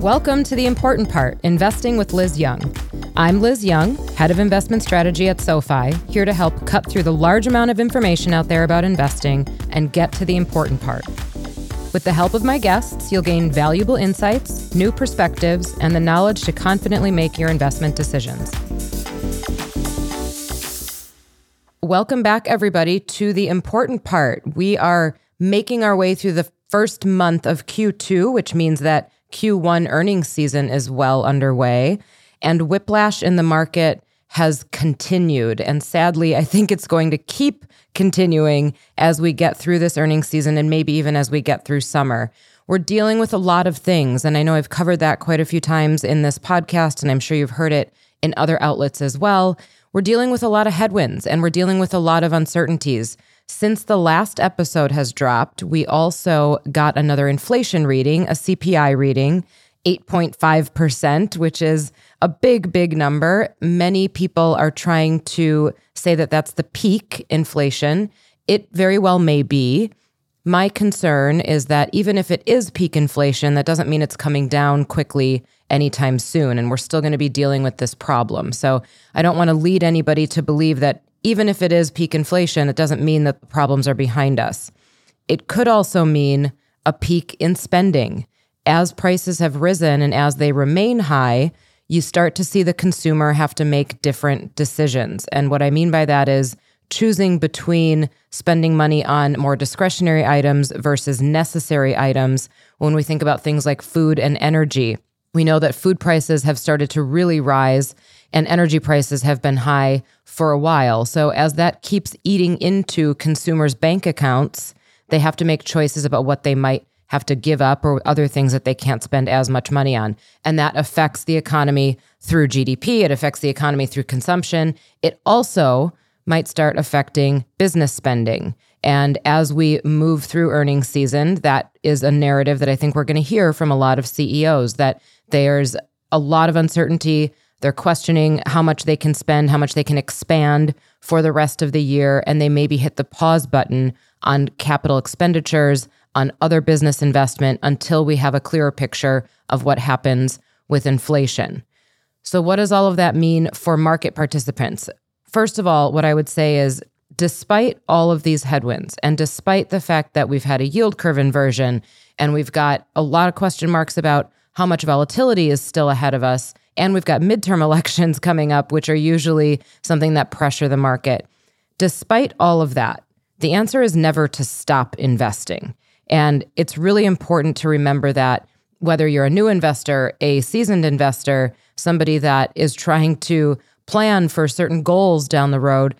Welcome to the important part investing with Liz Young. I'm Liz Young, head of investment strategy at SoFi, here to help cut through the large amount of information out there about investing and get to the important part. With the help of my guests, you'll gain valuable insights, new perspectives, and the knowledge to confidently make your investment decisions. Welcome back, everybody, to the important part. We are making our way through the first month of Q2, which means that Q1 earnings season is well underway. And whiplash in the market has continued. And sadly, I think it's going to keep continuing as we get through this earnings season and maybe even as we get through summer. We're dealing with a lot of things. And I know I've covered that quite a few times in this podcast, and I'm sure you've heard it in other outlets as well. We're dealing with a lot of headwinds and we're dealing with a lot of uncertainties. Since the last episode has dropped, we also got another inflation reading, a CPI reading, 8.5%, which is a big, big number. Many people are trying to say that that's the peak inflation. It very well may be. My concern is that even if it is peak inflation, that doesn't mean it's coming down quickly anytime soon. And we're still going to be dealing with this problem. So I don't want to lead anybody to believe that even if it is peak inflation, it doesn't mean that the problems are behind us. It could also mean a peak in spending. As prices have risen and as they remain high, you start to see the consumer have to make different decisions. And what I mean by that is choosing between spending money on more discretionary items versus necessary items when we think about things like food and energy. We know that food prices have started to really rise and energy prices have been high for a while. So, as that keeps eating into consumers' bank accounts, they have to make choices about what they might have to give up or other things that they can't spend as much money on. And that affects the economy through GDP, it affects the economy through consumption. It also might start affecting business spending. And as we move through earnings season, that is a narrative that I think we're going to hear from a lot of CEOs that there's a lot of uncertainty they're questioning how much they can spend, how much they can expand for the rest of the year, and they maybe hit the pause button on capital expenditures, on other business investment until we have a clearer picture of what happens with inflation. So, what does all of that mean for market participants? First of all, what I would say is despite all of these headwinds, and despite the fact that we've had a yield curve inversion and we've got a lot of question marks about how much volatility is still ahead of us, and we've got midterm elections coming up, which are usually something that pressure the market. Despite all of that, the answer is never to stop investing. And it's really important to remember that whether you're a new investor, a seasoned investor, somebody that is trying to plan for certain goals down the road,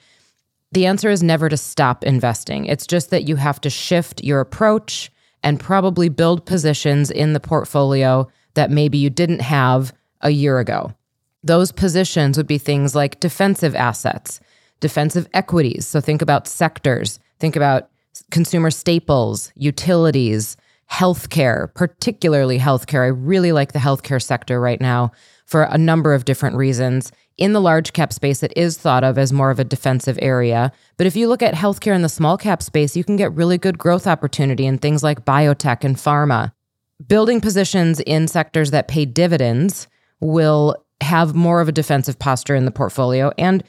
the answer is never to stop investing. It's just that you have to shift your approach and probably build positions in the portfolio that maybe you didn't have a year ago. Those positions would be things like defensive assets, defensive equities. So think about sectors, think about consumer staples, utilities, healthcare, particularly healthcare. I really like the healthcare sector right now for a number of different reasons. In the large cap space, it is thought of as more of a defensive area. But if you look at healthcare in the small cap space, you can get really good growth opportunity in things like biotech and pharma. Building positions in sectors that pay dividends will have more of a defensive posture in the portfolio and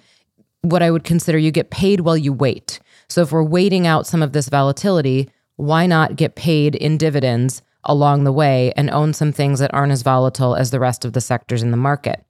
what I would consider you get paid while you wait. So if we're waiting out some of this volatility, why not get paid in dividends along the way and own some things that aren't as volatile as the rest of the sectors in the market?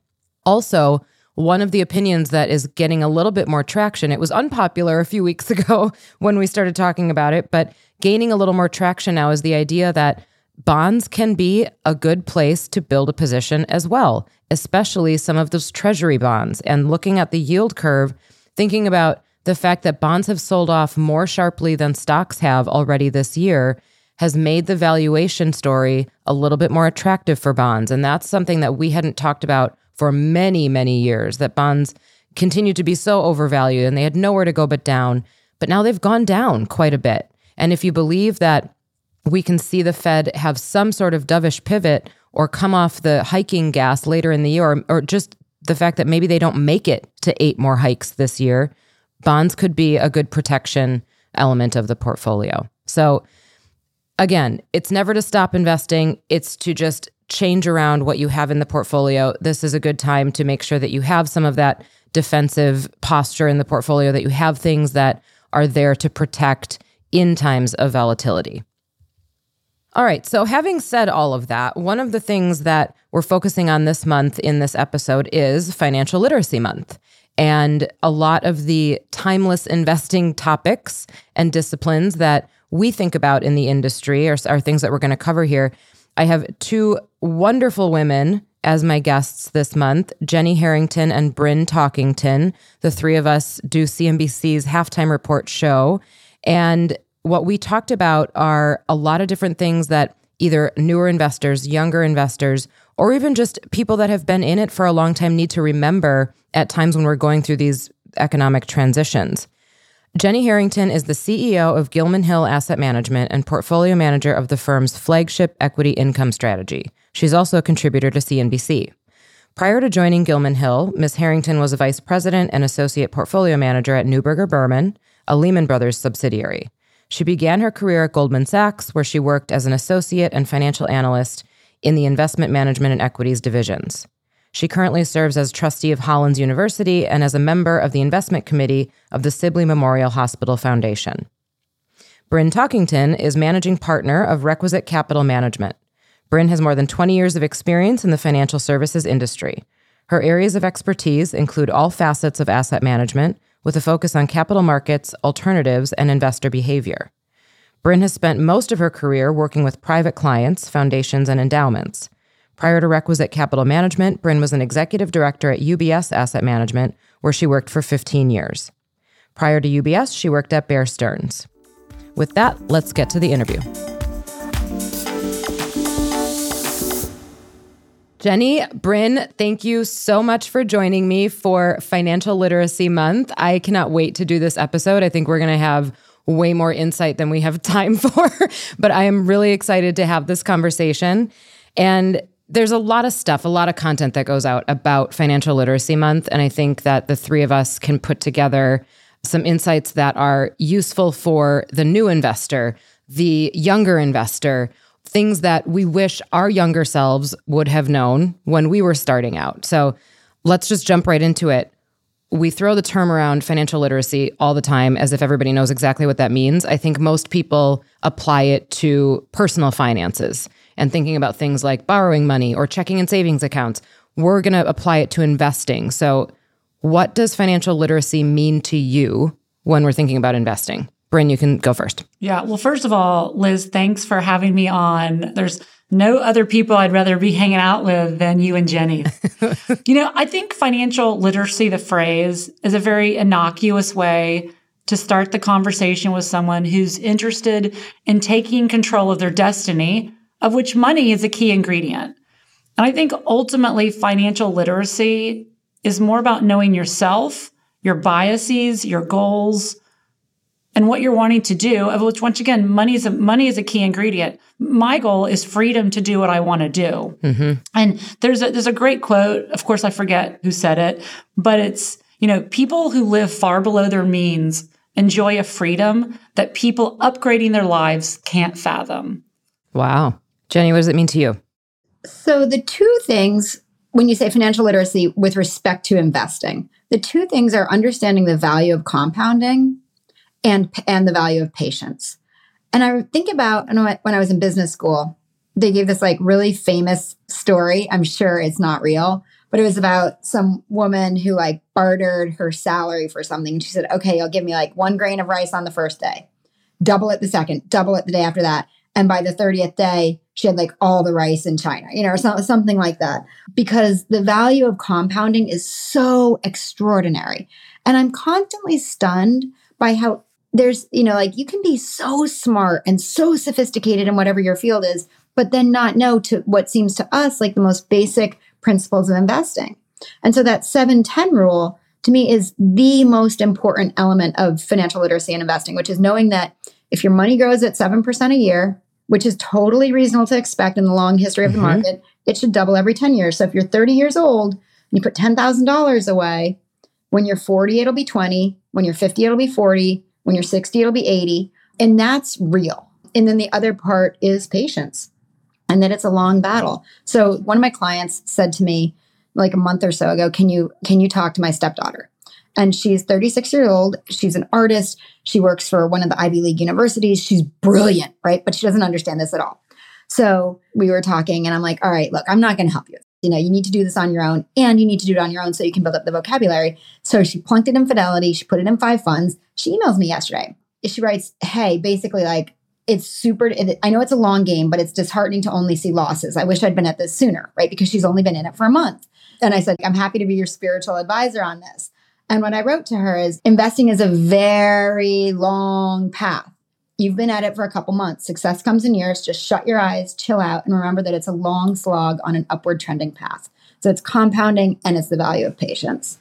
Also, one of the opinions that is getting a little bit more traction, it was unpopular a few weeks ago when we started talking about it, but gaining a little more traction now is the idea that bonds can be a good place to build a position as well, especially some of those treasury bonds. And looking at the yield curve, thinking about the fact that bonds have sold off more sharply than stocks have already this year has made the valuation story a little bit more attractive for bonds. And that's something that we hadn't talked about for many, many years that bonds continued to be so overvalued and they had nowhere to go but down. But now they've gone down quite a bit. And if you believe that we can see the Fed have some sort of dovish pivot or come off the hiking gas later in the year, or, or just the fact that maybe they don't make it to eight more hikes this year, bonds could be a good protection element of the portfolio. So, Again, it's never to stop investing, it's to just change around what you have in the portfolio. This is a good time to make sure that you have some of that defensive posture in the portfolio, that you have things that are there to protect in times of volatility. All right. So, having said all of that, one of the things that we're focusing on this month in this episode is Financial Literacy Month. And a lot of the timeless investing topics and disciplines that we think about in the industry are, are things that we're going to cover here. I have two wonderful women as my guests this month Jenny Harrington and Bryn Talkington. The three of us do CNBC's halftime report show. And what we talked about are a lot of different things that either newer investors, younger investors, or even just people that have been in it for a long time need to remember at times when we're going through these economic transitions. Jenny Harrington is the CEO of Gilman Hill Asset Management and portfolio manager of the firm's flagship equity income strategy. She's also a contributor to CNBC. Prior to joining Gilman Hill, Ms. Harrington was a vice president and associate portfolio manager at Neuberger Berman, a Lehman Brothers subsidiary. She began her career at Goldman Sachs, where she worked as an associate and financial analyst in the investment management and equities divisions. She currently serves as trustee of Hollins University and as a member of the investment committee of the Sibley Memorial Hospital Foundation. Bryn Talkington is managing partner of Requisite Capital Management. Bryn has more than 20 years of experience in the financial services industry. Her areas of expertise include all facets of asset management, with a focus on capital markets, alternatives, and investor behavior. Bryn has spent most of her career working with private clients, foundations, and endowments. Prior to Requisite Capital Management, Bryn was an executive director at UBS Asset Management, where she worked for 15 years. Prior to UBS, she worked at Bear Stearns. With that, let's get to the interview. Jenny, Bryn, thank you so much for joining me for Financial Literacy Month. I cannot wait to do this episode. I think we're going to have way more insight than we have time for, but I am really excited to have this conversation. And there's a lot of stuff, a lot of content that goes out about Financial Literacy Month. And I think that the three of us can put together some insights that are useful for the new investor, the younger investor, things that we wish our younger selves would have known when we were starting out. So let's just jump right into it. We throw the term around financial literacy all the time as if everybody knows exactly what that means. I think most people apply it to personal finances and thinking about things like borrowing money or checking and savings accounts. We're going to apply it to investing. So, what does financial literacy mean to you when we're thinking about investing? Bryn, you can go first. Yeah. Well, first of all, Liz, thanks for having me on. There's no other people I'd rather be hanging out with than you and Jenny. you know, I think financial literacy, the phrase, is a very innocuous way to start the conversation with someone who's interested in taking control of their destiny, of which money is a key ingredient. And I think ultimately financial literacy is more about knowing yourself, your biases, your goals, and what you're wanting to do, of which once again, money is a, money is a key ingredient. My goal is freedom to do what I want to do. Mm-hmm. And there's a, there's a great quote. Of course, I forget who said it, but it's, you know, people who live far below their means enjoy a freedom that people upgrading their lives can't fathom. Wow. Jenny, what does it mean to you? So the two things when you say financial literacy with respect to investing, the two things are understanding the value of compounding and and the value of patience. And I think about when I was in business school, they gave this like really famous story. I'm sure it's not real, but it was about some woman who like bartered her salary for something. She said, "Okay, you'll give me like one grain of rice on the first day, double it the second, double it the day after that." And by the 30th day, she had like all the rice in China, you know, or something like that. Because the value of compounding is so extraordinary. And I'm constantly stunned by how there's, you know, like you can be so smart and so sophisticated in whatever your field is, but then not know to what seems to us like the most basic principles of investing. And so that 710 rule to me is the most important element of financial literacy and investing, which is knowing that if your money grows at 7% a year, which is totally reasonable to expect in the long history of the mm-hmm. market, it should double every 10 years. So if you're 30 years old and you put $10,000 away, when you're 40, it'll be 20. When you're 50, it'll be 40. When you're 60, it'll be 80. And that's real. And then the other part is patience and that it's a long battle. So one of my clients said to me like a month or so ago, "Can you can you talk to my stepdaughter?" And she's 36 years old. She's an artist. She works for one of the Ivy League universities. She's brilliant, right? But she doesn't understand this at all. So we were talking, and I'm like, all right, look, I'm not going to help you. You know, you need to do this on your own, and you need to do it on your own so you can build up the vocabulary. So she plunked it in Fidelity. She put it in five funds. She emails me yesterday. She writes, hey, basically, like, it's super i know it's a long game but it's disheartening to only see losses i wish i'd been at this sooner right because she's only been in it for a month and i said i'm happy to be your spiritual advisor on this and what i wrote to her is investing is a very long path you've been at it for a couple months success comes in years just shut your eyes chill out and remember that it's a long slog on an upward trending path so it's compounding and it's the value of patience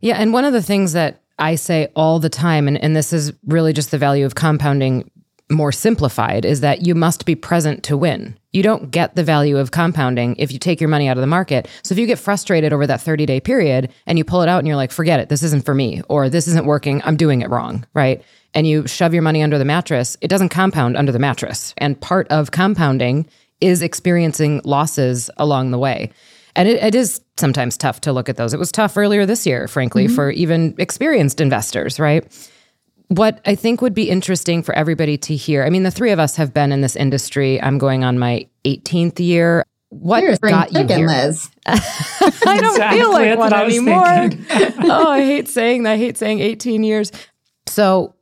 yeah and one of the things that I say all the time, and, and this is really just the value of compounding more simplified is that you must be present to win. You don't get the value of compounding if you take your money out of the market. So if you get frustrated over that 30 day period and you pull it out and you're like, forget it, this isn't for me, or this isn't working, I'm doing it wrong, right? And you shove your money under the mattress, it doesn't compound under the mattress. And part of compounding is experiencing losses along the way. And it, it is sometimes tough to look at those. It was tough earlier this year, frankly, mm-hmm. for even experienced investors, right? what I think would be interesting for everybody to hear. I mean, the three of us have been in this industry. I'm going on my 18th year. What got you here, Liz? I don't exactly. feel like one anymore. oh, I hate saying that. I hate saying 18 years. So,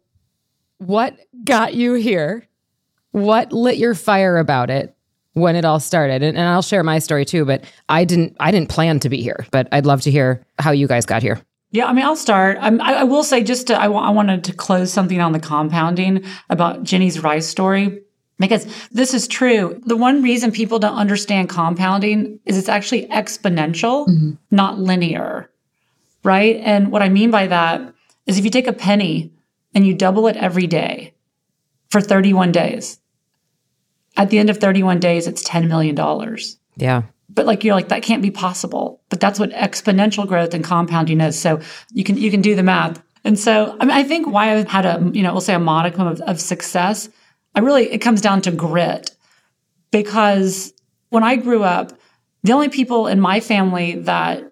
what got you here? What lit your fire about it when it all started? And, and I'll share my story too. But I didn't. I didn't plan to be here. But I'd love to hear how you guys got here. Yeah, I mean, I'll start. I, I will say just to, I, w- I wanted to close something on the compounding about Jenny's rice story because this is true. The one reason people don't understand compounding is it's actually exponential, mm-hmm. not linear, right? And what I mean by that is if you take a penny and you double it every day for 31 days, at the end of 31 days, it's $10 million. Yeah. But like you're like that can't be possible. But that's what exponential growth and compounding is. So you can you can do the math. And so I, mean, I think why i've had a you know we'll say a modicum of, of success i really it comes down to grit. Because when i grew up the only people in my family that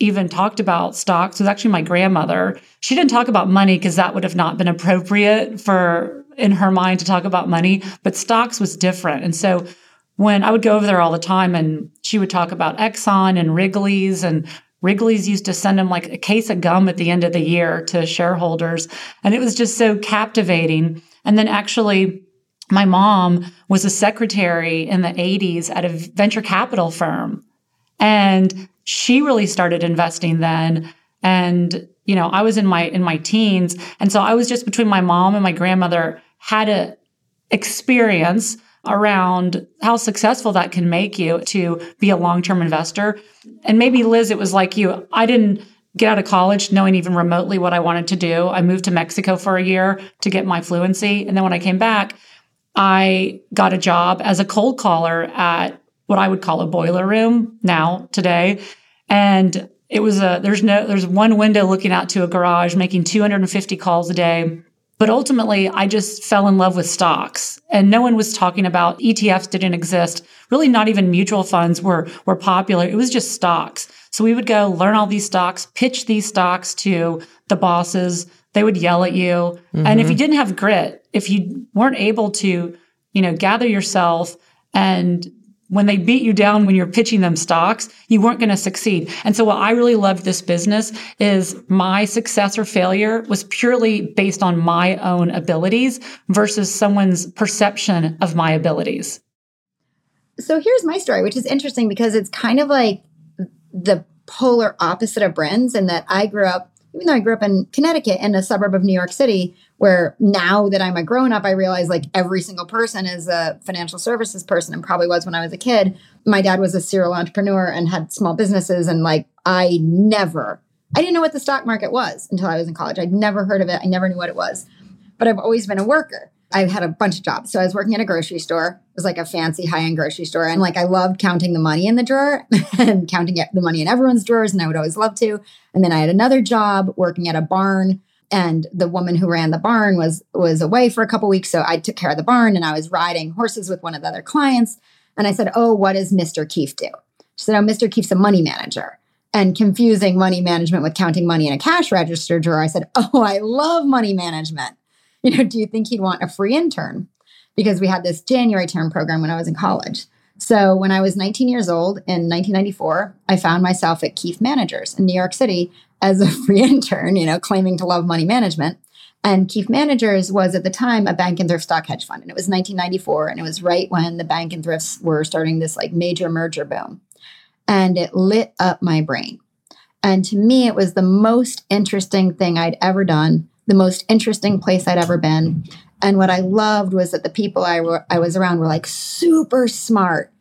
even talked about stocks was actually my grandmother she didn't talk about money because that would have not been appropriate for in her mind to talk about money but stocks was different and so when I would go over there all the time and she would talk about Exxon and Wrigley's and Wrigley's used to send them like a case of gum at the end of the year to shareholders. And it was just so captivating. And then actually, my mom was a secretary in the 80s at a venture capital firm. And she really started investing then. And, you know, I was in my in my teens. And so I was just between my mom and my grandmother had a experience around how successful that can make you to be a long-term investor. And maybe Liz, it was like you. I didn't get out of college knowing even remotely what I wanted to do. I moved to Mexico for a year to get my fluency. And then when I came back, I got a job as a cold caller at what I would call a boiler room now today. And it was a there's no there's one window looking out to a garage making 250 calls a day but ultimately, I just fell in love with stocks and no one was talking about ETFs didn't exist. Really not even mutual funds were, were popular. It was just stocks. So we would go learn all these stocks, pitch these stocks to the bosses. They would yell at you. Mm-hmm. And if you mm-hmm. didn't have grit, if you weren't able to, you know, gather yourself and when they beat you down when you're pitching them stocks, you weren't going to succeed. And so what I really loved this business is my success or failure was purely based on my own abilities versus someone's perception of my abilities. So here's my story, which is interesting because it's kind of like the polar opposite of Bryn's in that I grew up even though I grew up in Connecticut in a suburb of New York City, where now that I'm a grown up, I realize like every single person is a financial services person and probably was when I was a kid. My dad was a serial entrepreneur and had small businesses. And like, I never, I didn't know what the stock market was until I was in college. I'd never heard of it. I never knew what it was. But I've always been a worker. I've had a bunch of jobs. So I was working at a grocery store. It was like a fancy high end grocery store. And like I loved counting the money in the drawer and counting the money in everyone's drawers. And I would always love to. And then I had another job working at a barn and the woman who ran the barn was was away for a couple weeks so i took care of the barn and i was riding horses with one of the other clients. And i said oh what does mr keefe do? She said oh mr keefe's a money manager. And confusing money management with counting money in a cash register drawer i said oh i love money management. You know do you think he'd want a free intern? Because we had this january term program when i was in college so when I was 19 years old in 1994, I found myself at Keefe Managers in New York City as a free intern, you know, claiming to love money management. And Keefe Managers was at the time a bank and thrift stock hedge fund. And it was 1994. And it was right when the bank and thrifts were starting this like major merger boom. And it lit up my brain. And to me, it was the most interesting thing I'd ever done, the most interesting place I'd ever been. And what I loved was that the people I, were, I was around were like super smart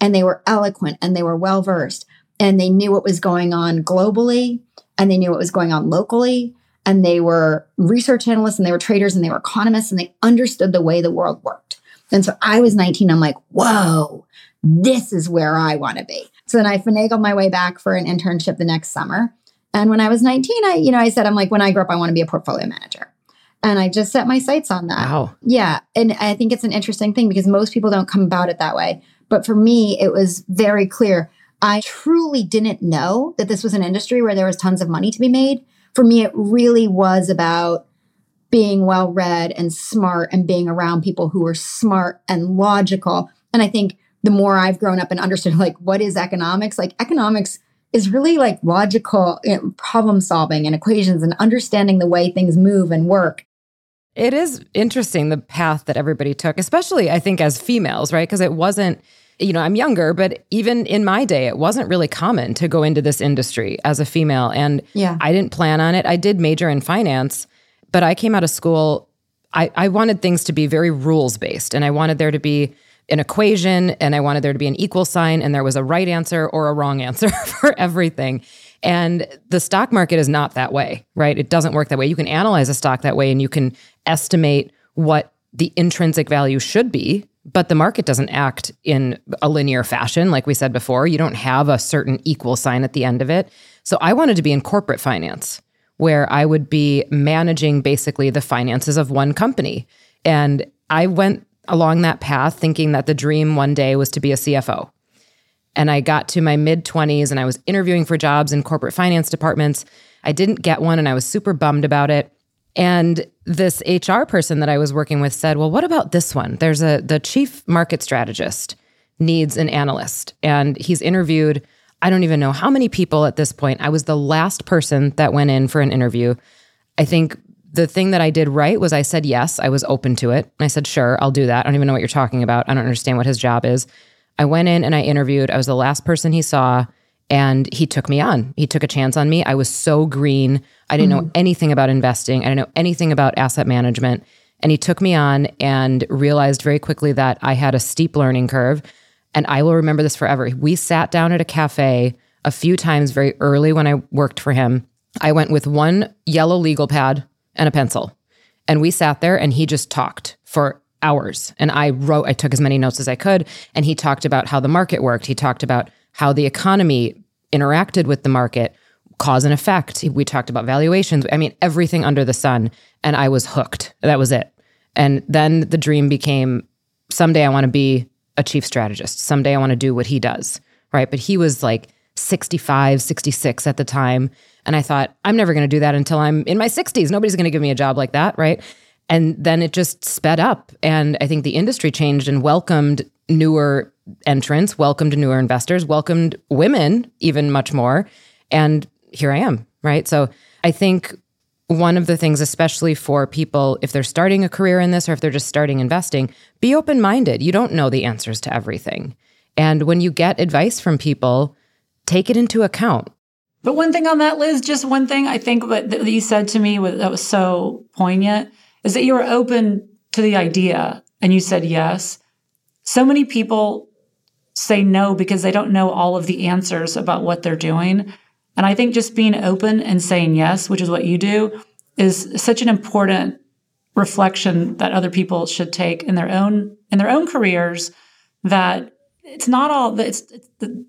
and they were eloquent and they were well versed and they knew what was going on globally and they knew what was going on locally and they were research analysts and they were traders and they were economists and they understood the way the world worked. And so I was 19. I'm like, whoa, this is where I want to be. So then I finagled my way back for an internship the next summer. And when I was 19, I, you know, I said, I'm like, when I grow up, I want to be a portfolio manager. And I just set my sights on that. Wow. Yeah. And I think it's an interesting thing because most people don't come about it that way. But for me, it was very clear. I truly didn't know that this was an industry where there was tons of money to be made. For me, it really was about being well read and smart and being around people who were smart and logical. And I think the more I've grown up and understood, like, what is economics? Like, economics is really like logical you know, problem solving and equations and understanding the way things move and work. It is interesting the path that everybody took, especially I think as females, right? Because it wasn't, you know, I'm younger, but even in my day, it wasn't really common to go into this industry as a female. And yeah. I didn't plan on it. I did major in finance, but I came out of school. I, I wanted things to be very rules based, and I wanted there to be an equation, and I wanted there to be an equal sign, and there was a right answer or a wrong answer for everything. And the stock market is not that way, right? It doesn't work that way. You can analyze a stock that way and you can estimate what the intrinsic value should be, but the market doesn't act in a linear fashion. Like we said before, you don't have a certain equal sign at the end of it. So I wanted to be in corporate finance where I would be managing basically the finances of one company. And I went along that path thinking that the dream one day was to be a CFO. And I got to my mid 20s and I was interviewing for jobs in corporate finance departments. I didn't get one and I was super bummed about it. And this HR person that I was working with said, "Well, what about this one? There's a the chief market strategist needs an analyst and he's interviewed I don't even know how many people at this point. I was the last person that went in for an interview. I think the thing that I did right was I said yes, I was open to it. I said, "Sure, I'll do that." I don't even know what you're talking about. I don't understand what his job is. I went in and I interviewed. I was the last person he saw and he took me on. He took a chance on me. I was so green. I didn't mm-hmm. know anything about investing. I didn't know anything about asset management. And he took me on and realized very quickly that I had a steep learning curve. And I will remember this forever. We sat down at a cafe a few times very early when I worked for him. I went with one yellow legal pad and a pencil. And we sat there and he just talked for hours. And I wrote, I took as many notes as I could. And he talked about how the market worked. He talked about how the economy interacted with the market, cause and effect. We talked about valuations. I mean, everything under the sun. And I was hooked. That was it. And then the dream became someday I want to be a chief strategist. Someday I want to do what he does. Right. But he was like 65, 66 at the time. And I thought, I'm never going to do that until I'm in my 60s. Nobody's going to give me a job like that. Right. And then it just sped up. And I think the industry changed and welcomed newer entrants, welcomed newer investors, welcomed women even much more. And here I am, right? So I think one of the things, especially for people, if they're starting a career in this or if they're just starting investing, be open minded. You don't know the answers to everything. And when you get advice from people, take it into account. But one thing on that, Liz, just one thing I think that you said to me that was so poignant is that you were open to the idea and you said yes. So many people say no because they don't know all of the answers about what they're doing. And I think just being open and saying yes, which is what you do, is such an important reflection that other people should take in their own in their own careers that it's not all it's, it's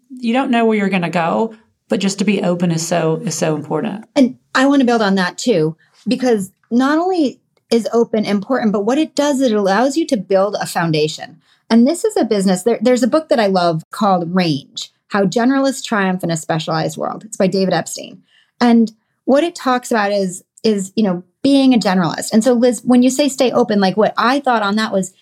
you don't know where you're going to go but just to be open is so is so important and i want to build on that too because not only is open important, but what it does, it allows you to build a foundation. And this is a business. There, there's a book that I love called Range How Generalists Triumph in a Specialized World. It's by David Epstein. And what it talks about is, is, you know, being a generalist. And so, Liz, when you say stay open, like what I thought on that was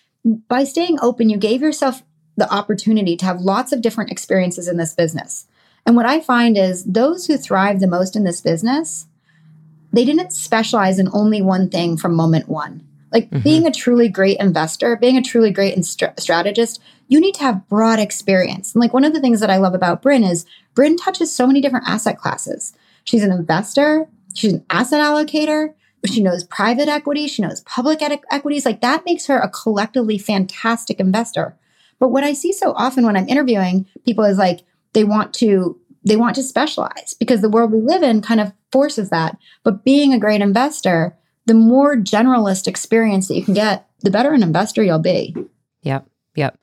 by staying open, you gave yourself the opportunity to have lots of different experiences in this business. And what I find is those who thrive the most in this business, they didn't specialize in only one thing from moment one. Like mm-hmm. being a truly great investor, being a truly great strategist, you need to have broad experience. And like one of the things that I love about Bryn is Bryn touches so many different asset classes. She's an investor, she's an asset allocator, she knows private equity, she knows public equities. Like that makes her a collectively fantastic investor. But what I see so often when I'm interviewing people is like they want to they want to specialize because the world we live in kind of forces that. But being a great investor, the more generalist experience that you can get, the better an investor you'll be. Yep. Yep.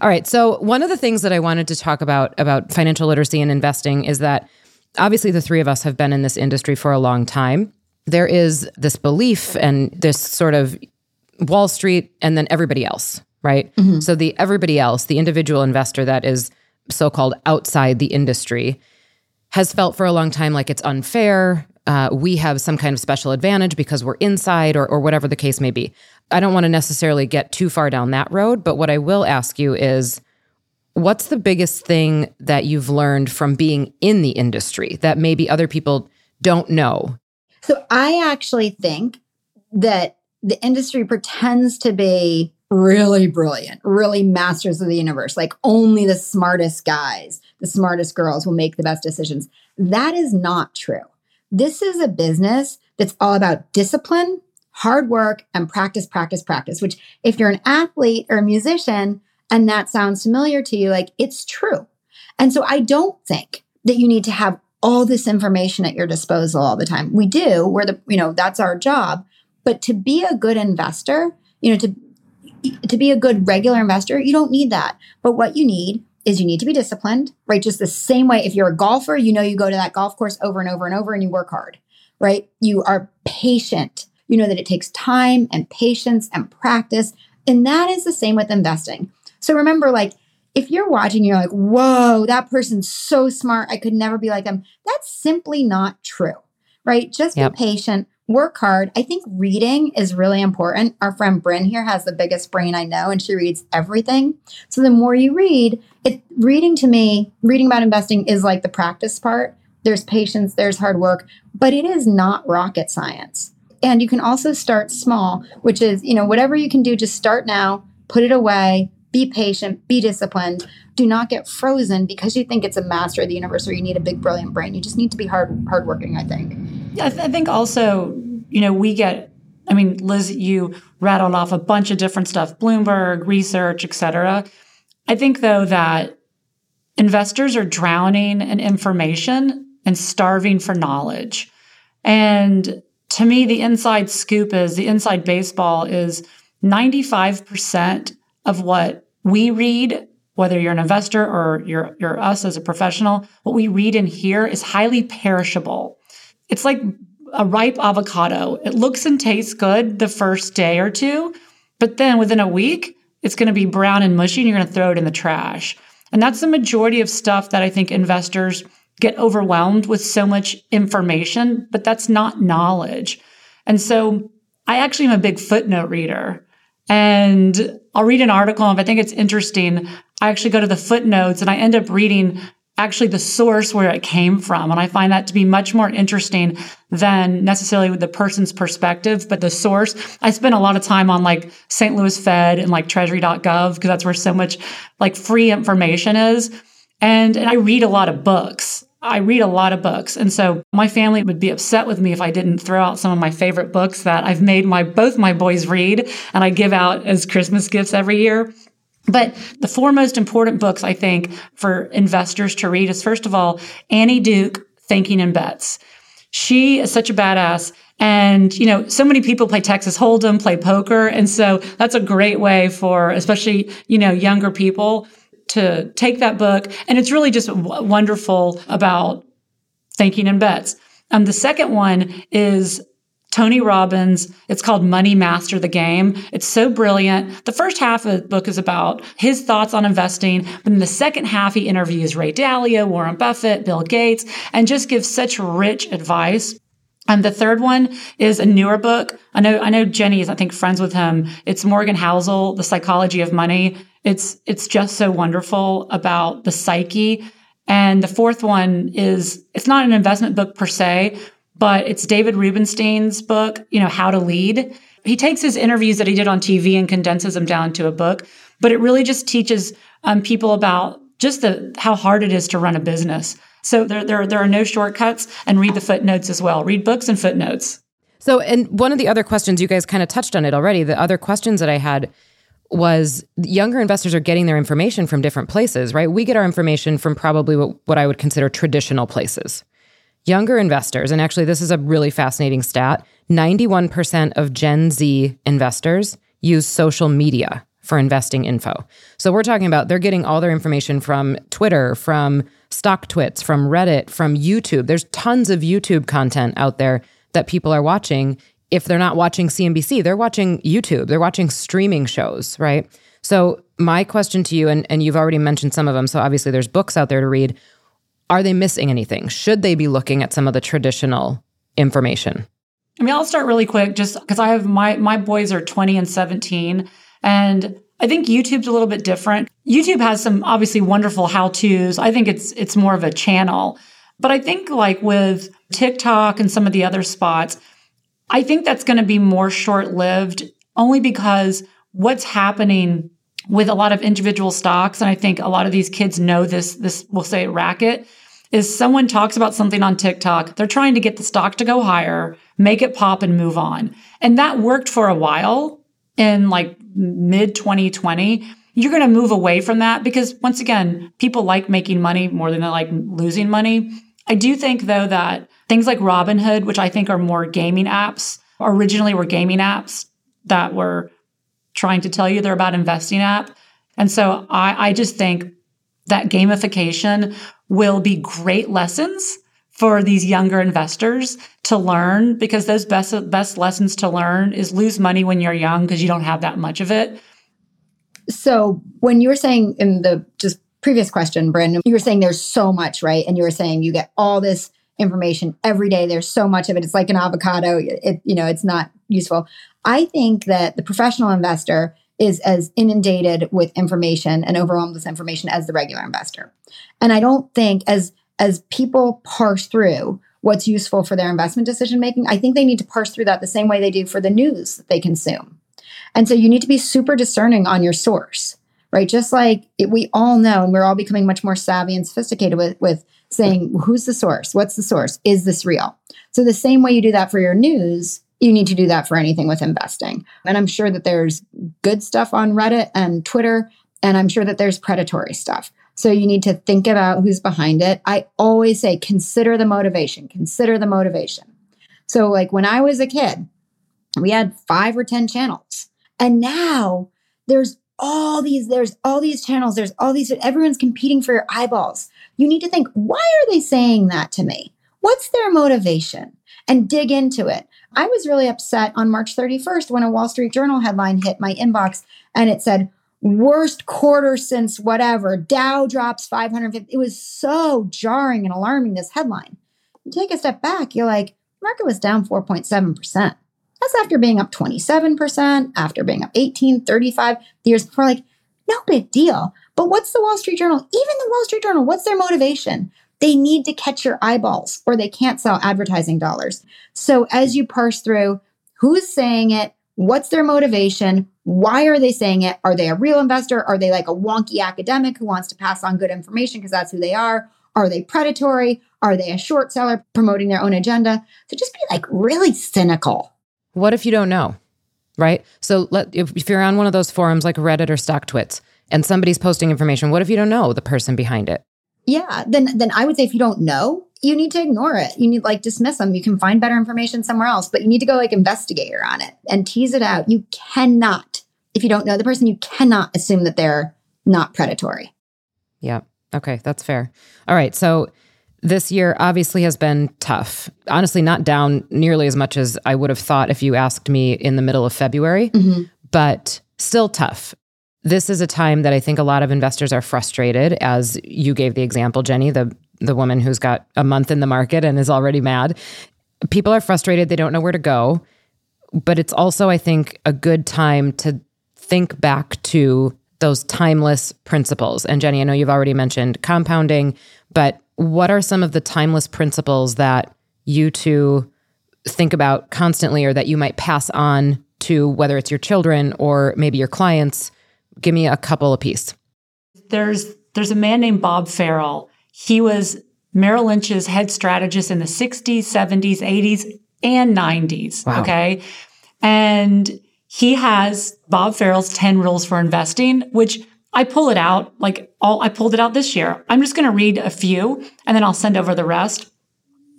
All right. So one of the things that I wanted to talk about about financial literacy and investing is that obviously the three of us have been in this industry for a long time. There is this belief and this sort of Wall Street and then everybody else, right? Mm-hmm. So the everybody else, the individual investor that is so called outside the industry, has felt for a long time like it's unfair. Uh, we have some kind of special advantage because we're inside or, or whatever the case may be. I don't want to necessarily get too far down that road, but what I will ask you is what's the biggest thing that you've learned from being in the industry that maybe other people don't know? So I actually think that the industry pretends to be really brilliant, really masters of the universe. Like only the smartest guys, the smartest girls will make the best decisions. That is not true. This is a business that's all about discipline, hard work, and practice, practice, practice, which if you're an athlete or a musician and that sounds familiar to you, like it's true. And so I don't think that you need to have all this information at your disposal all the time. We do, we're the, you know, that's our job. But to be a good investor, you know, to to be a good regular investor, you don't need that. But what you need is you need to be disciplined, right? Just the same way if you're a golfer, you know you go to that golf course over and over and over and you work hard, right? You are patient. You know that it takes time and patience and practice. And that is the same with investing. So remember, like, if you're watching, you're like, whoa, that person's so smart. I could never be like them. That's simply not true, right? Just yep. be patient, work hard. I think reading is really important. Our friend Bryn here has the biggest brain I know, and she reads everything. So the more you read, it reading to me, reading about investing is like the practice part. There's patience, there's hard work, but it is not rocket science. And you can also start small, which is, you know, whatever you can do, just start now, put it away, be patient, be disciplined. Do not get frozen because you think it's a master of the universe or you need a big brilliant brain. You just need to be hard hardworking, I think. I, th- I think also, you know, we get I mean, Liz, you rattled off a bunch of different stuff, Bloomberg, research, et cetera. I think though that investors are drowning in information and starving for knowledge. And to me, the inside scoop is the inside baseball is 95% of what we read, whether you're an investor or you're, you're us as a professional, what we read and hear is highly perishable. It's like a ripe avocado. It looks and tastes good the first day or two, but then within a week, it's going to be brown and mushy and you're going to throw it in the trash. And that's the majority of stuff that I think investors get overwhelmed with so much information, but that's not knowledge. And so I actually am a big footnote reader. And I'll read an article, and if I think it's interesting, I actually go to the footnotes and I end up reading actually the source where it came from. And I find that to be much more interesting than necessarily with the person's perspective, but the source. I spend a lot of time on like St. Louis Fed and like treasury.gov because that's where so much like free information is. And, and I read a lot of books. I read a lot of books. And so my family would be upset with me if I didn't throw out some of my favorite books that I've made my both my boys read and I give out as Christmas gifts every year. But the four most important books, I think, for investors to read is first of all, Annie Duke, Thinking in Bets. She is such a badass. And, you know, so many people play Texas Hold'em, play poker. And so that's a great way for, especially, you know, younger people to take that book. And it's really just w- wonderful about thinking in bets. Um, the second one is Tony Robbins. It's called Money Master the Game. It's so brilliant. The first half of the book is about his thoughts on investing, but in the second half, he interviews Ray Dalio, Warren Buffett, Bill Gates, and just gives such rich advice. And the third one is a newer book. I know, I know Jenny is, I think, friends with him. It's Morgan Housel, The Psychology of Money. It's, it's just so wonderful about the psyche. And the fourth one is, it's not an investment book per se, but it's David Rubenstein's book, you know, How to Lead. He takes his interviews that he did on TV and condenses them down to a book, but it really just teaches um, people about just the how hard it is to run a business. So there, there, there are no shortcuts and read the footnotes as well. Read books and footnotes. So, and one of the other questions, you guys kind of touched on it already. The other questions that I had was younger investors are getting their information from different places, right? We get our information from probably what, what I would consider traditional places. Younger investors, and actually, this is a really fascinating stat 91% of Gen Z investors use social media for investing info. So we're talking about they're getting all their information from Twitter, from StockTwits, from Reddit, from YouTube. There's tons of YouTube content out there that people are watching. If they're not watching CNBC, they're watching YouTube, they're watching streaming shows, right? So, my question to you, and, and you've already mentioned some of them. So, obviously, there's books out there to read. Are they missing anything? Should they be looking at some of the traditional information? I mean, I'll start really quick just because I have my my boys are 20 and 17 and I think YouTube's a little bit different. YouTube has some obviously wonderful how-tos. I think it's it's more of a channel. But I think like with TikTok and some of the other spots, I think that's going to be more short-lived only because what's happening with a lot of individual stocks and I think a lot of these kids know this this we'll say racket is someone talks about something on TikTok, they're trying to get the stock to go higher, make it pop and move on. And that worked for a while in like mid 2020, you're going to move away from that because once again, people like making money more than they like losing money. I do think though that things like Robinhood, which I think are more gaming apps, originally were gaming apps that were trying to tell you they're about investing app. And so I, I just think that gamification will be great lessons for these younger investors to learn because those best best lessons to learn is lose money when you're young because you don't have that much of it. So when you were saying in the just previous question, Brandon, you were saying there's so much, right? And you were saying you get all this information every day. There's so much of it. It's like an avocado. It, you know, it's not useful. I think that the professional investor is as inundated with information and overwhelmed with information as the regular investor. And I don't think as as people parse through what's useful for their investment decision making, I think they need to parse through that the same way they do for the news that they consume. And so you need to be super discerning on your source, right? Just like it, we all know, and we're all becoming much more savvy and sophisticated with, with saying, who's the source? What's the source? Is this real? So the same way you do that for your news, you need to do that for anything with investing. And I'm sure that there's good stuff on Reddit and Twitter, and I'm sure that there's predatory stuff. So you need to think about who's behind it. I always say, consider the motivation, consider the motivation. So, like when I was a kid, we had five or 10 channels. And now there's all these, there's all these channels, there's all these, everyone's competing for your eyeballs. You need to think, why are they saying that to me? What's their motivation? And dig into it. I was really upset on March 31st when a Wall Street Journal headline hit my inbox and it said, worst quarter since whatever. Dow drops 550. It was so jarring and alarming, this headline. You take a step back, you're like, market was down 4.7%. That's after being up 27%, after being up 18, 35 the years before. Like, no big deal. But what's the Wall Street Journal? Even the Wall Street Journal, what's their motivation? They need to catch your eyeballs or they can't sell advertising dollars. So as you parse through who's saying it, what's their motivation, why are they saying it? Are they a real investor? Are they like a wonky academic who wants to pass on good information because that's who they are? Are they predatory? Are they a short seller promoting their own agenda? So just be like really cynical. What if you don't know? Right? So let if, if you're on one of those forums like Reddit or StockTwits and somebody's posting information, what if you don't know the person behind it? Yeah, then then I would say if you don't know, you need to ignore it. You need like dismiss them. You can find better information somewhere else, but you need to go like investigator on it and tease it out. You cannot, if you don't know the person, you cannot assume that they're not predatory. Yeah. Okay, that's fair. All right. So This year obviously has been tough. Honestly, not down nearly as much as I would have thought if you asked me in the middle of February, mm-hmm. but still tough. This is a time that I think a lot of investors are frustrated, as you gave the example, Jenny, the the woman who's got a month in the market and is already mad. People are frustrated, they don't know where to go. But it's also, I think, a good time to think back to those timeless principles. And Jenny, I know you've already mentioned compounding, but what are some of the timeless principles that you two think about constantly or that you might pass on to whether it's your children or maybe your clients? Give me a couple a piece. There's there's a man named Bob Farrell. He was Merrill Lynch's head strategist in the 60s, 70s, 80s, and 90s. Wow. Okay. And he has Bob Farrell's 10 rules for investing, which I pull it out like all I pulled it out this year. I'm just going to read a few and then I'll send over the rest.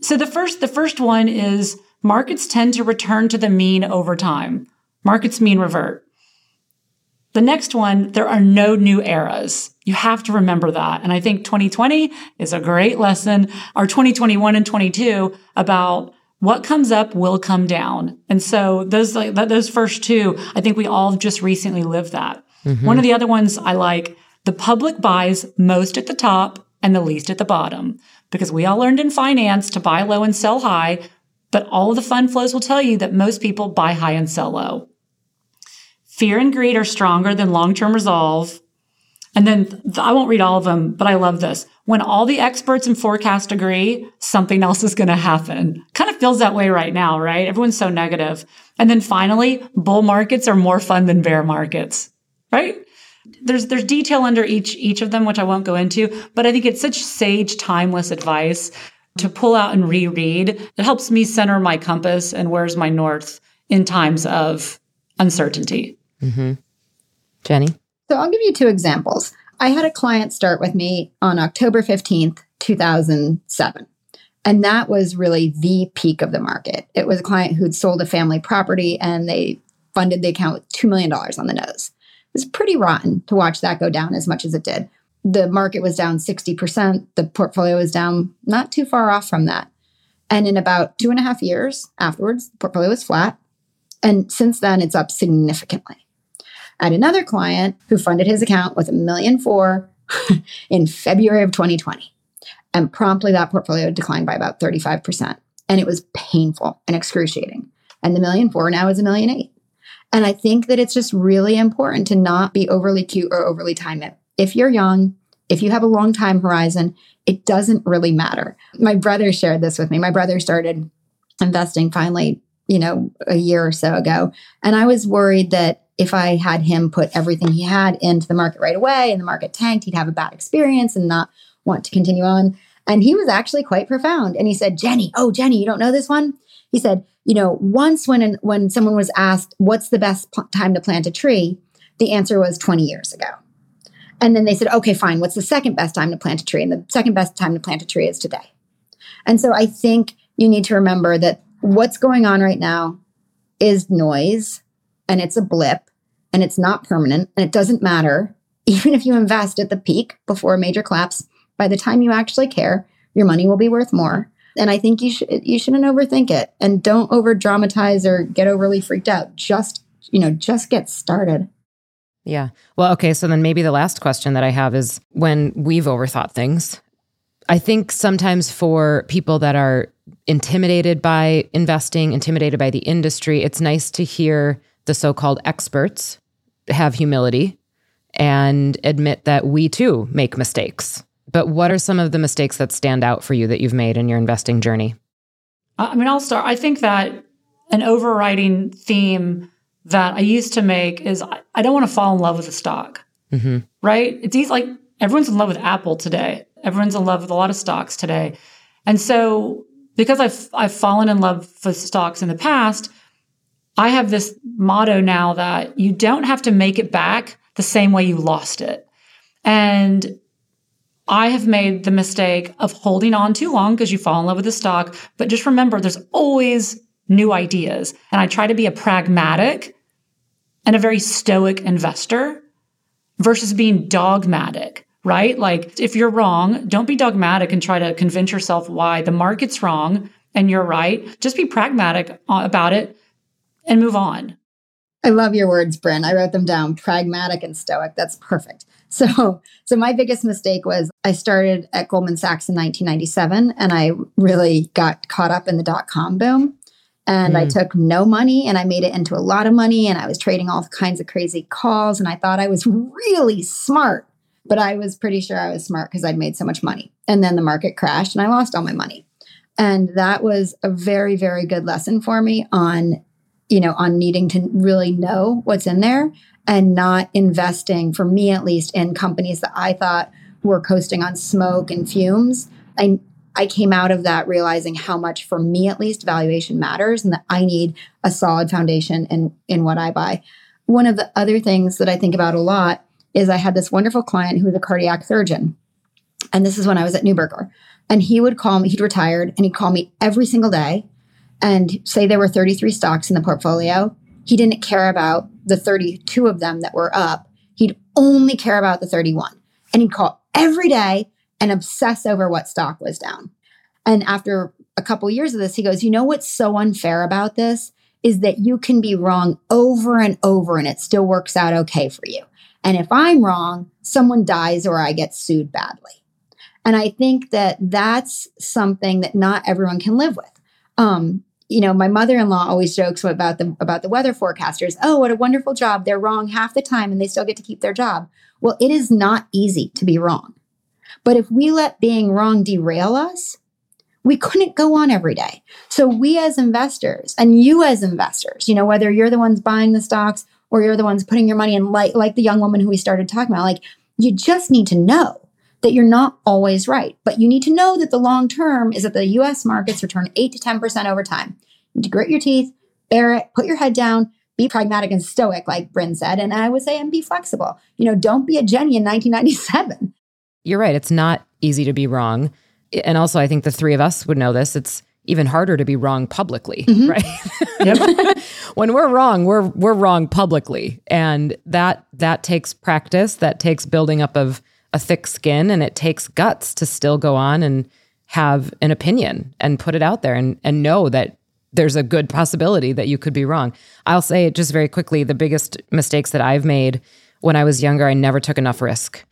So the first the first one is markets tend to return to the mean over time. Markets mean revert. The next one, there are no new eras. You have to remember that. And I think 2020 is a great lesson, or 2021 and 22 about what comes up will come down. And so those like those first two, I think we all just recently lived that. Mm-hmm. One of the other ones I like, the public buys most at the top and the least at the bottom because we all learned in finance to buy low and sell high, but all of the fund flows will tell you that most people buy high and sell low. Fear and greed are stronger than long-term resolve. And then I won't read all of them, but I love this. When all the experts and forecast agree, something else is going to happen. Kind of feels that way right now, right? Everyone's so negative. And then finally, bull markets are more fun than bear markets, right? There's there's detail under each each of them which I won't go into, but I think it's such sage timeless advice to pull out and reread. It helps me center my compass and where's my north in times of uncertainty. Mm-hmm. Jenny? So I'll give you two examples. I had a client start with me on October 15th, 2007. And that was really the peak of the market. It was a client who'd sold a family property and they funded the account with $2 million on the nose. It was pretty rotten to watch that go down as much as it did. The market was down 60%. The portfolio was down not too far off from that. And in about two and a half years afterwards, the portfolio was flat. And since then, it's up significantly. Had another client who funded his account with a million four in February of 2020. And promptly that portfolio declined by about 35%. And it was painful and excruciating. And the million four now is a million eight. And I think that it's just really important to not be overly cute or overly time it. If you're young, if you have a long time horizon, it doesn't really matter. My brother shared this with me. My brother started investing finally, you know, a year or so ago. And I was worried that if I had him put everything he had into the market right away and the market tanked, he'd have a bad experience and not want to continue on. And he was actually quite profound. And he said, Jenny, oh, Jenny, you don't know this one? He said, you know, once when, when someone was asked, what's the best time to plant a tree? The answer was 20 years ago. And then they said, okay, fine. What's the second best time to plant a tree? And the second best time to plant a tree is today. And so I think you need to remember that what's going on right now is noise and it's a blip and it's not permanent and it doesn't matter. Even if you invest at the peak before a major collapse, by the time you actually care, your money will be worth more. And I think you should you shouldn't overthink it and don't over dramatize or get overly freaked out. Just, you know, just get started. Yeah. Well, okay, so then maybe the last question that I have is when we've overthought things. I think sometimes for people that are intimidated by investing, intimidated by the industry, it's nice to hear the so called experts have humility and admit that we too make mistakes. But what are some of the mistakes that stand out for you that you've made in your investing journey? I mean, I'll start. I think that an overriding theme that I used to make is I don't want to fall in love with a stock, mm-hmm. right? It's easy, like everyone's in love with Apple today. Everyone's in love with a lot of stocks today. And so because I've, I've fallen in love with stocks in the past, I have this motto now that you don't have to make it back the same way you lost it. And I have made the mistake of holding on too long because you fall in love with the stock. But just remember, there's always new ideas. And I try to be a pragmatic and a very stoic investor versus being dogmatic, right? Like if you're wrong, don't be dogmatic and try to convince yourself why the market's wrong and you're right. Just be pragmatic about it and move on. I love your words, Bryn. I wrote them down pragmatic and stoic. That's perfect. So, so my biggest mistake was I started at Goldman Sachs in 1997 and I really got caught up in the dot com boom. And mm. I took no money and I made it into a lot of money and I was trading all kinds of crazy calls and I thought I was really smart, but I was pretty sure I was smart because I'd made so much money. And then the market crashed and I lost all my money. And that was a very, very good lesson for me on, you know, on needing to really know what's in there and not investing, for me at least, in companies that I thought were coasting on smoke and fumes. I, I came out of that realizing how much, for me at least, valuation matters and that I need a solid foundation in, in what I buy. One of the other things that I think about a lot is I had this wonderful client who was a cardiac surgeon. And this is when I was at Neuberger. And he would call me, he'd retired, and he'd call me every single day and say there were 33 stocks in the portfolio. He didn't care about the 32 of them that were up. He'd only care about the 31. And he'd call every day and obsess over what stock was down. And after a couple years of this, he goes, You know what's so unfair about this? Is that you can be wrong over and over and it still works out okay for you. And if I'm wrong, someone dies or I get sued badly. And I think that that's something that not everyone can live with. Um, you know, my mother-in-law always jokes about the about the weather forecasters. Oh, what a wonderful job. They're wrong half the time and they still get to keep their job. Well, it is not easy to be wrong. But if we let being wrong derail us, we couldn't go on every day. So we as investors and you as investors, you know, whether you're the ones buying the stocks or you're the ones putting your money in like like the young woman who we started talking about, like you just need to know that you're not always right. But you need to know that the long term is that the US markets return 8 to 10% over time. You to grit your teeth, bear it, put your head down, be pragmatic and stoic, like Bryn said. And I would say, and be flexible. You know, don't be a Jenny in 1997. You're right. It's not easy to be wrong. And also, I think the three of us would know this. It's even harder to be wrong publicly, mm-hmm. right? when we're wrong, we're we're wrong publicly, and that that takes practice. That takes building up of a thick skin and it takes guts to still go on and have an opinion and put it out there and, and know that there's a good possibility that you could be wrong. I'll say it just very quickly the biggest mistakes that I've made when I was younger, I never took enough risk.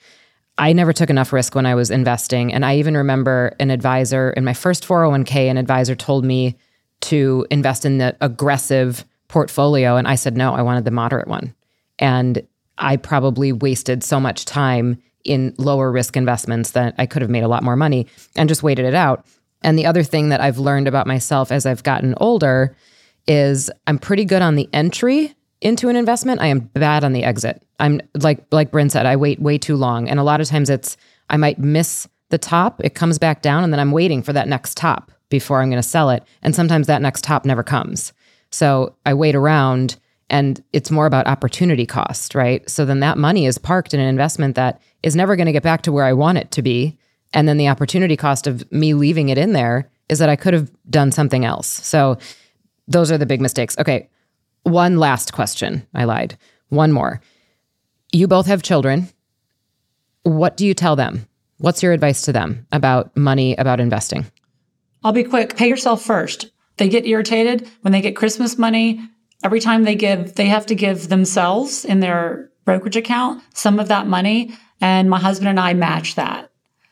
I never took enough risk when I was investing. And I even remember an advisor in my first 401k, an advisor told me to invest in the aggressive portfolio. And I said, no, I wanted the moderate one. And I probably wasted so much time in lower risk investments that I could have made a lot more money and just waited it out. And the other thing that I've learned about myself as I've gotten older is I'm pretty good on the entry into an investment. I am bad on the exit. I'm like like Bryn said, I wait way too long. And a lot of times it's I might miss the top, it comes back down, and then I'm waiting for that next top before I'm gonna sell it. And sometimes that next top never comes. So I wait around and it's more about opportunity cost, right? So then that money is parked in an investment that is never going to get back to where I want it to be. And then the opportunity cost of me leaving it in there is that I could have done something else. So those are the big mistakes. Okay. One last question. I lied. One more. You both have children. What do you tell them? What's your advice to them about money, about investing? I'll be quick. Pay yourself first. They get irritated when they get Christmas money every time they give, they have to give themselves in their brokerage account some of that money. And my husband and I match that.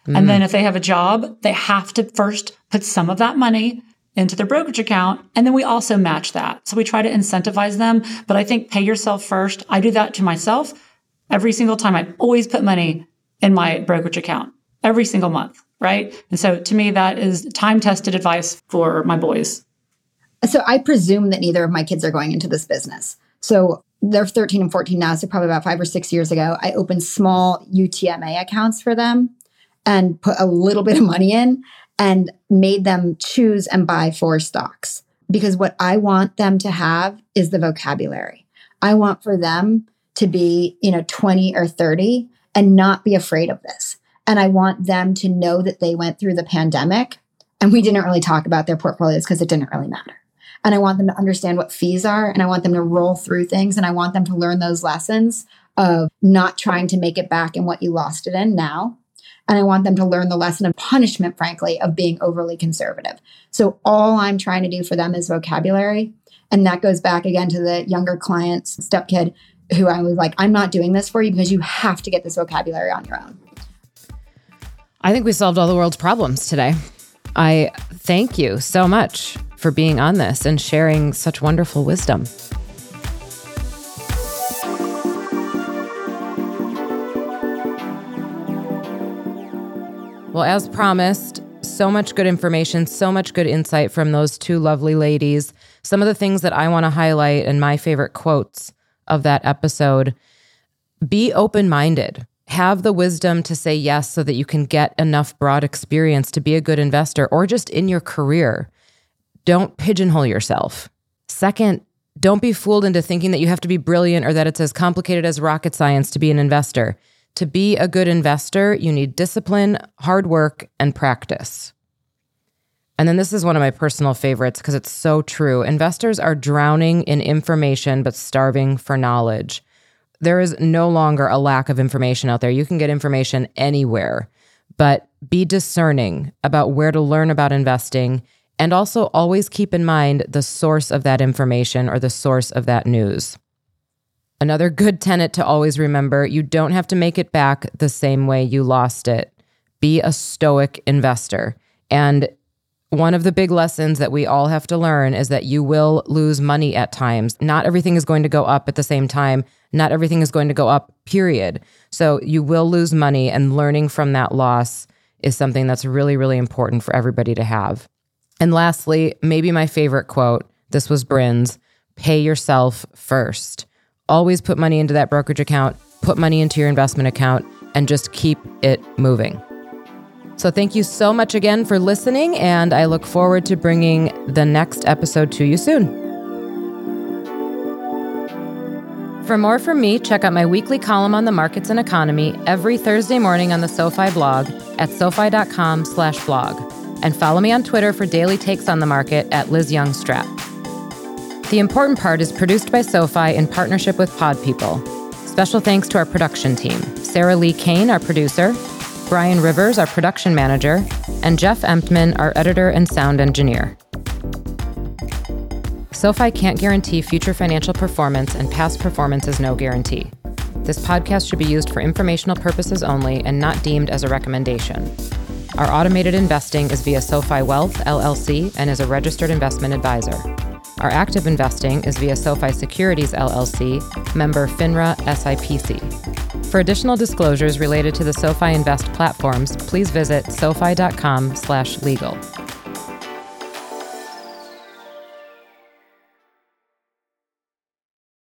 Mm. And then if they have a job, they have to first put some of that money into their brokerage account. And then we also match that. So we try to incentivize them. But I think pay yourself first. I do that to myself every single time. I always put money in my brokerage account every single month. Right. And so to me, that is time tested advice for my boys. So I presume that neither of my kids are going into this business. So they're 13 and 14 now. So probably about five or six years ago, I opened small UTMA accounts for them and put a little bit of money in and made them choose and buy four stocks. Because what I want them to have is the vocabulary. I want for them to be, you know, 20 or 30 and not be afraid of this. And I want them to know that they went through the pandemic and we didn't really talk about their portfolios because it didn't really matter and I want them to understand what fees are and I want them to roll through things and I want them to learn those lessons of not trying to make it back in what you lost it in now. And I want them to learn the lesson of punishment, frankly, of being overly conservative. So all I'm trying to do for them is vocabulary. And that goes back again to the younger clients, stepkid, who I was like, I'm not doing this for you because you have to get this vocabulary on your own. I think we solved all the world's problems today. I thank you so much for being on this and sharing such wonderful wisdom. Well, as promised, so much good information, so much good insight from those two lovely ladies. Some of the things that I want to highlight and my favorite quotes of that episode be open minded. Have the wisdom to say yes so that you can get enough broad experience to be a good investor or just in your career. Don't pigeonhole yourself. Second, don't be fooled into thinking that you have to be brilliant or that it's as complicated as rocket science to be an investor. To be a good investor, you need discipline, hard work, and practice. And then this is one of my personal favorites because it's so true. Investors are drowning in information but starving for knowledge. There is no longer a lack of information out there. You can get information anywhere, but be discerning about where to learn about investing and also always keep in mind the source of that information or the source of that news. Another good tenet to always remember you don't have to make it back the same way you lost it. Be a stoic investor. And one of the big lessons that we all have to learn is that you will lose money at times. Not everything is going to go up at the same time. Not everything is going to go up, period. So you will lose money, and learning from that loss is something that's really, really important for everybody to have. And lastly, maybe my favorite quote this was Bryn's pay yourself first always put money into that brokerage account, put money into your investment account, and just keep it moving. So, thank you so much again for listening, and I look forward to bringing the next episode to you soon. For more from me, check out my weekly column on the markets and economy every Thursday morning on the SoFi blog at sofi.com slash blog. And follow me on Twitter for daily takes on the market at Liz Young Strat. The Important Part is produced by SoFi in partnership with Pod People. Special thanks to our production team Sarah Lee Kane, our producer, Brian Rivers, our production manager, and Jeff Emptman, our editor and sound engineer. SoFi can't guarantee future financial performance, and past performance is no guarantee. This podcast should be used for informational purposes only and not deemed as a recommendation. Our automated investing is via SoFi Wealth, LLC, and is a registered investment advisor. Our active investing is via SoFi Securities LLC, member FINRA SIPC. For additional disclosures related to the SoFi Invest platforms, please visit sofi.com/legal.